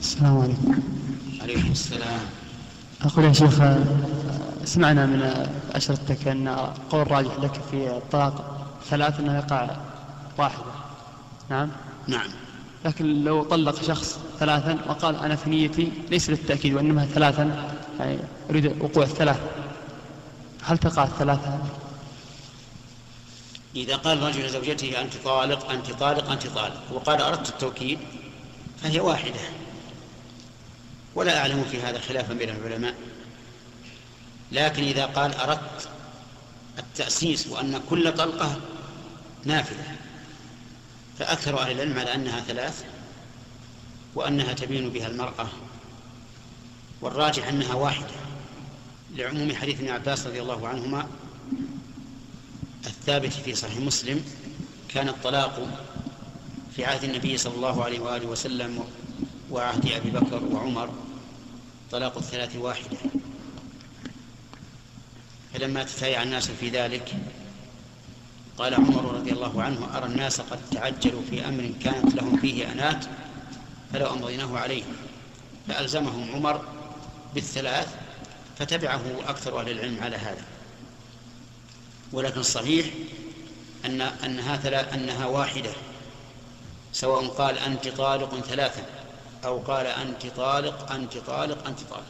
السلام عليكم. عليكم السلام. أقول يا شيخ سمعنا من أشرتك أن قول راجح لك في الطلاق ثلاث أنه يقع واحدة. نعم؟ نعم. لكن لو طلق شخص ثلاثا وقال أنا في نيتي ليس للتأكيد وإنما ثلاثا يعني أريد وقوع الثلاث هل تقع الثلاثة؟ إذا قال الرجل لزوجته أنت طالق أنت طالق أنت طالق وقال أردت التوكيد فهي واحدة. ولا أعلم في هذا خلافا بين العلماء. لكن إذا قال أردت التأسيس وأن كل طلقة نافذة فأكثر أهل العلم على أنها ثلاث وأنها تبين بها المرأة والراجح أنها واحدة. لعموم حديث ابن عباس رضي الله عنهما الثابت في صحيح مسلم كان الطلاق في عهد النبي صلى الله عليه وآله وسلم وعهد أبي بكر وعمر طلاق الثلاث واحدة فلما تتايع الناس في ذلك قال عمر رضي الله عنه أرى الناس قد تعجلوا في أمر كانت لهم فيه أنات فلو أمضيناه عليهم فألزمهم عمر بالثلاث فتبعه أكثر أهل العلم على هذا. ولكن الصحيح أن أنها أنها واحدة سواء قال أنت طالق ثلاثا. أو قال أنت طالق أنت طالق أنت طالق.